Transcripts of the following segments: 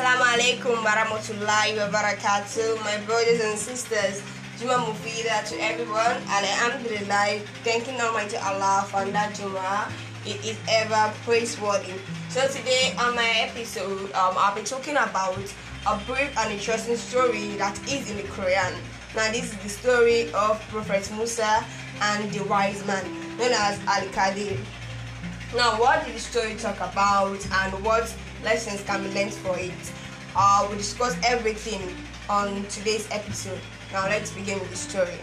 Assalamu alaikum warahmatullahi wabarakatuh, my brothers and sisters. Juma Mufida to everyone, Alhamdulillah, thanking Almighty Allah for that Juma. It is ever praiseworthy. So today on my episode, um, I'll be talking about a brief and interesting story that is in the Quran. Now, this is the story of Prophet Musa and the wise man known as Al Qadir. Now, what did the story talk about, and what lessons can be learned for it? Uh, we discuss everything on today's episode. Now, let's begin with the story.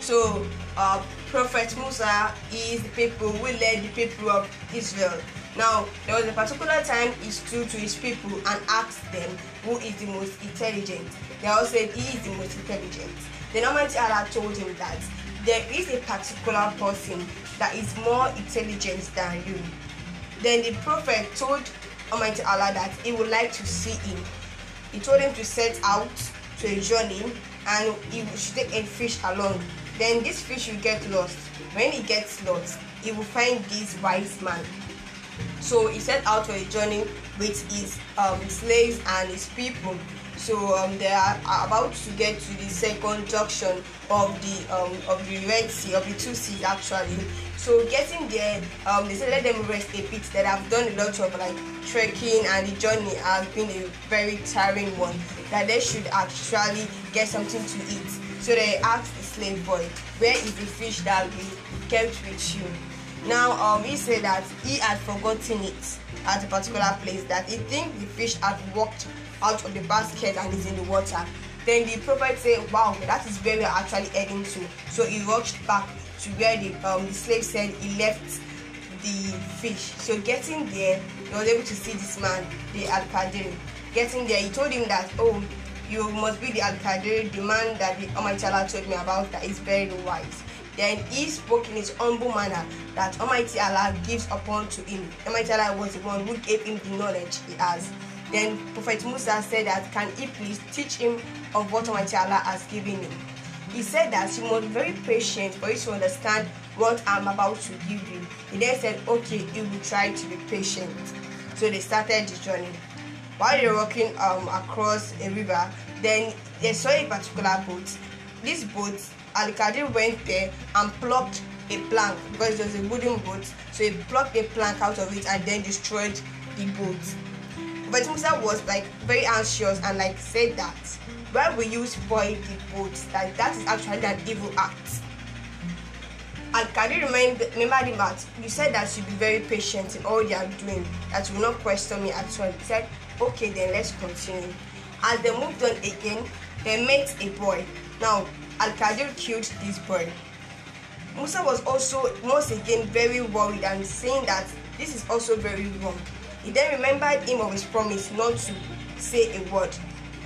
So, uh, Prophet Musa is the people who led the people of Israel. Now, there was a particular time he stood to his people and asked them who is the most intelligent. They all said he is the most intelligent. Then Almighty Allah told him that there is a particular person that is more intelligent than you. Then the prophet told Almighty Allah that he would like to see him. He told him to set out to a journey and he should take a fish along. Then this fish will get lost. When he gets lost, he will find this wise man. So he set out for a journey with his um, slaves and his people. So um, they are about to get to the second junction of the um, of the Red Sea of the two seas actually. So getting there, um, they said let them rest a bit. That I've done a lot of like trekking and the journey has been a very tiring one. That they should actually get something to eat. So they asked the slave boy, "Where is the fish that we kept with you?" Now um, he said that he had forgotten it at a particular place. That he think the fish had walked out of the basket and is in the water. Then the prophet said, Wow, that is where we are actually heading to. So he rushed back to where the, um, the slave said he left the fish. So getting there, he was able to see this man, the Al Qadir. Getting there, he told him that, Oh, you must be the Al Qadir, the man that the Almighty Allah told me about that is very wise. Then he spoke in his humble manner that Almighty Allah gives upon to him. Almighty Allah was the one who gave him the knowledge he has. Then Prophet Musa said that can he please teach him of what Almighty Allah has given him. He said that you must be very patient for you to understand what I'm about to give you. He then said, okay, he will try to be patient. So they started the journey. While they were walking um, across a river, then they saw a particular boat. This boat, Al Qadir went there and plucked a plank because it was a wooden boat. So he plucked a plank out of it and then destroyed the boat. But Musa was like very anxious and like said that why we use spoil the boat? That that is actually an evil act. And Kadi remember remembered him that you said that you'd be very patient in all you are doing, that you will not question me at all. He said, Okay then let's continue. As they moved on again, they met a boy. Now Al Qadir killed this boy. Musa was also once again very worried and saying that this is also very wrong. He then remembered him of his promise not to say a word.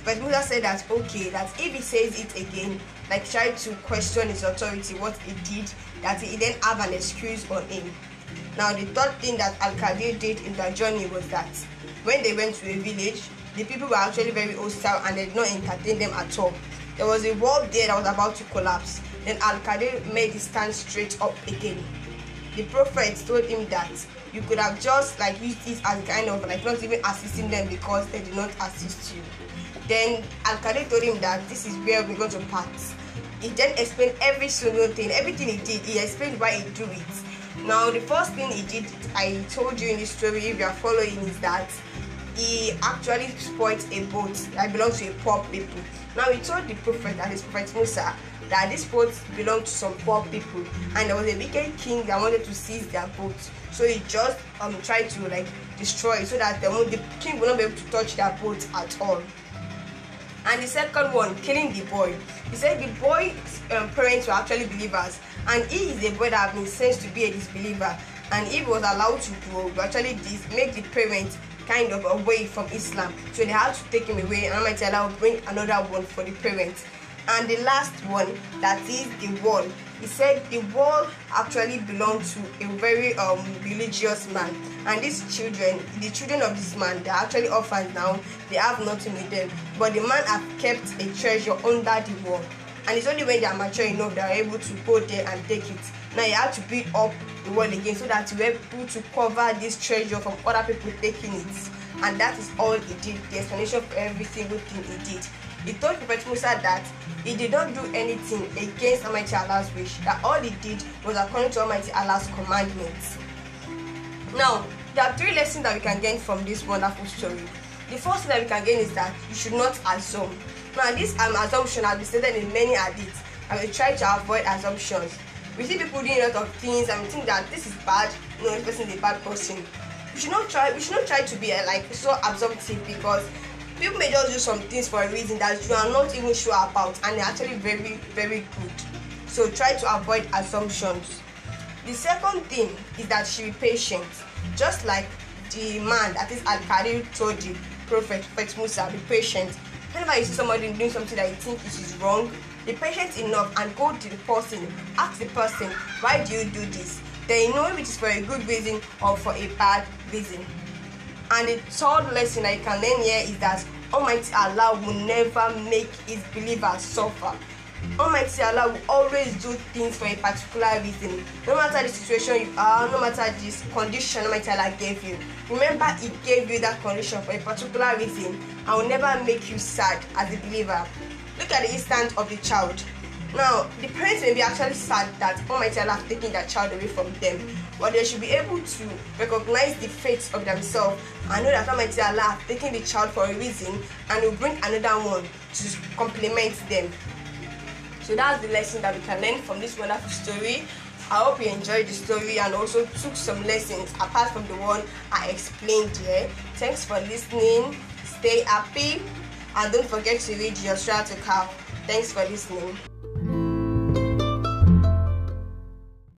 But Musa said that okay, that if he says it again, like try to question his authority, what he did, that he then have an excuse on him. Now the third thing that Al Qadir did in their journey was that when they went to a village, the people were actually very hostile and they did not entertain them at all. There was a wall there that was about to collapse. Then Al Qadir made it stand straight up again. The prophet told him that you could have just like used this as kind of like not even assisting them because they did not assist you. Then Al Qadir told him that this is where we're going to part. He then explained every single thing, everything he did. He explained why he do it. Now the first thing he did, I told you in this story, if you are following, is that he actually spoiled a boat that belonged to a poor people. Now he told the prophet that is Prophet Musa that this boat belonged to some poor people and there was a wicked king that wanted to seize their boat. So he just um tried to like destroy it so that the, the king will not be able to touch their boat at all. And the second one, killing the boy. He said the boy's um, parents were actually believers, and he is a boy that has been sent to be a disbeliever. And if he was allowed to grow, actually dis- make the parents kind of away from Islam, so they had to take him away. And Almighty Allah will bring another one for the parents. And the last one, that is the wall. He said the wall actually belonged to a very um, religious man. And these children, the children of this man, they're actually orphans now. They have nothing with them. But the man have kept a treasure under the wall. And it's only when they are mature enough they are able to go there and take it. Now you have to build up the wall again so that you are able to cover this treasure from other people taking it. and that is all he did. The explanation for every single thing he did. He told Prophet Musa that he did not do anything against Almighty Allah's wish, that all he did was according to Almighty Allah's commandments. Now, there are three lessons that we can gain from this wonderful story. The first thing that we can gain is that you should not assume. Now, this um, assumption has been stated in many hadiths, and we try to avoid assumptions. We see people doing a lot of things and we think that this is bad, no, this person is a bad person. We should not try. We should not try to be uh, like so assumptive because people may just do some things for a reason that you are not even sure about, and they're actually very, very good. So try to avoid assumptions. The second thing is that she be patient, just like the man that is Al Karim told the prophet, Prophet Musa, be patient. Whenever you see somebody doing something that you think is wrong, be patient enough and go to the person, ask the person, why do you do this? Then you know if it is for a good reason or for a bad reason. And the third lesson that you can learn here is that Almighty Allah will never make his believers suffer. Almighty Allah will always do things for a particular reason. No matter the situation you are, no matter this condition Almighty Allah gave you. Remember, He gave you that condition for a particular reason and will never make you sad as a believer. Look at the instance of the child. Now, the parents may be actually sad that Almighty Allah has taken their child away from them, but they should be able to recognize the fate of themselves and know that Almighty Allah has taken the child for a reason and will bring another one to complement them. So that's the lesson that we can learn from this wonderful story. I hope you enjoyed the story and also took some lessons apart from the one I explained here. Thanks for listening. Stay happy and don't forget to read your Cow. Thanks for listening.